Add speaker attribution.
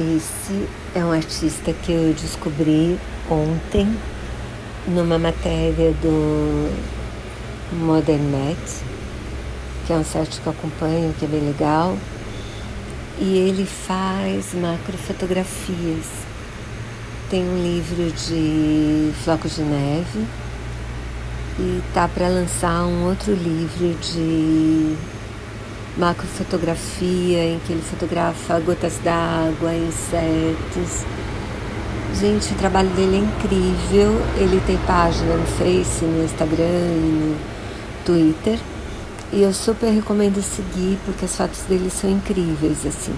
Speaker 1: Esse é um artista que eu descobri ontem numa matéria do Modern que é um site que eu acompanho, que é bem legal. E ele faz macrofotografias. Tem um livro de flocos de neve e tá para lançar um outro livro de macrofotografia, em que ele fotografa gotas d'água, insetos. Gente, o trabalho dele é incrível. Ele tem página no Face, no Instagram e no Twitter. E eu super recomendo seguir porque as fotos dele são incríveis, assim.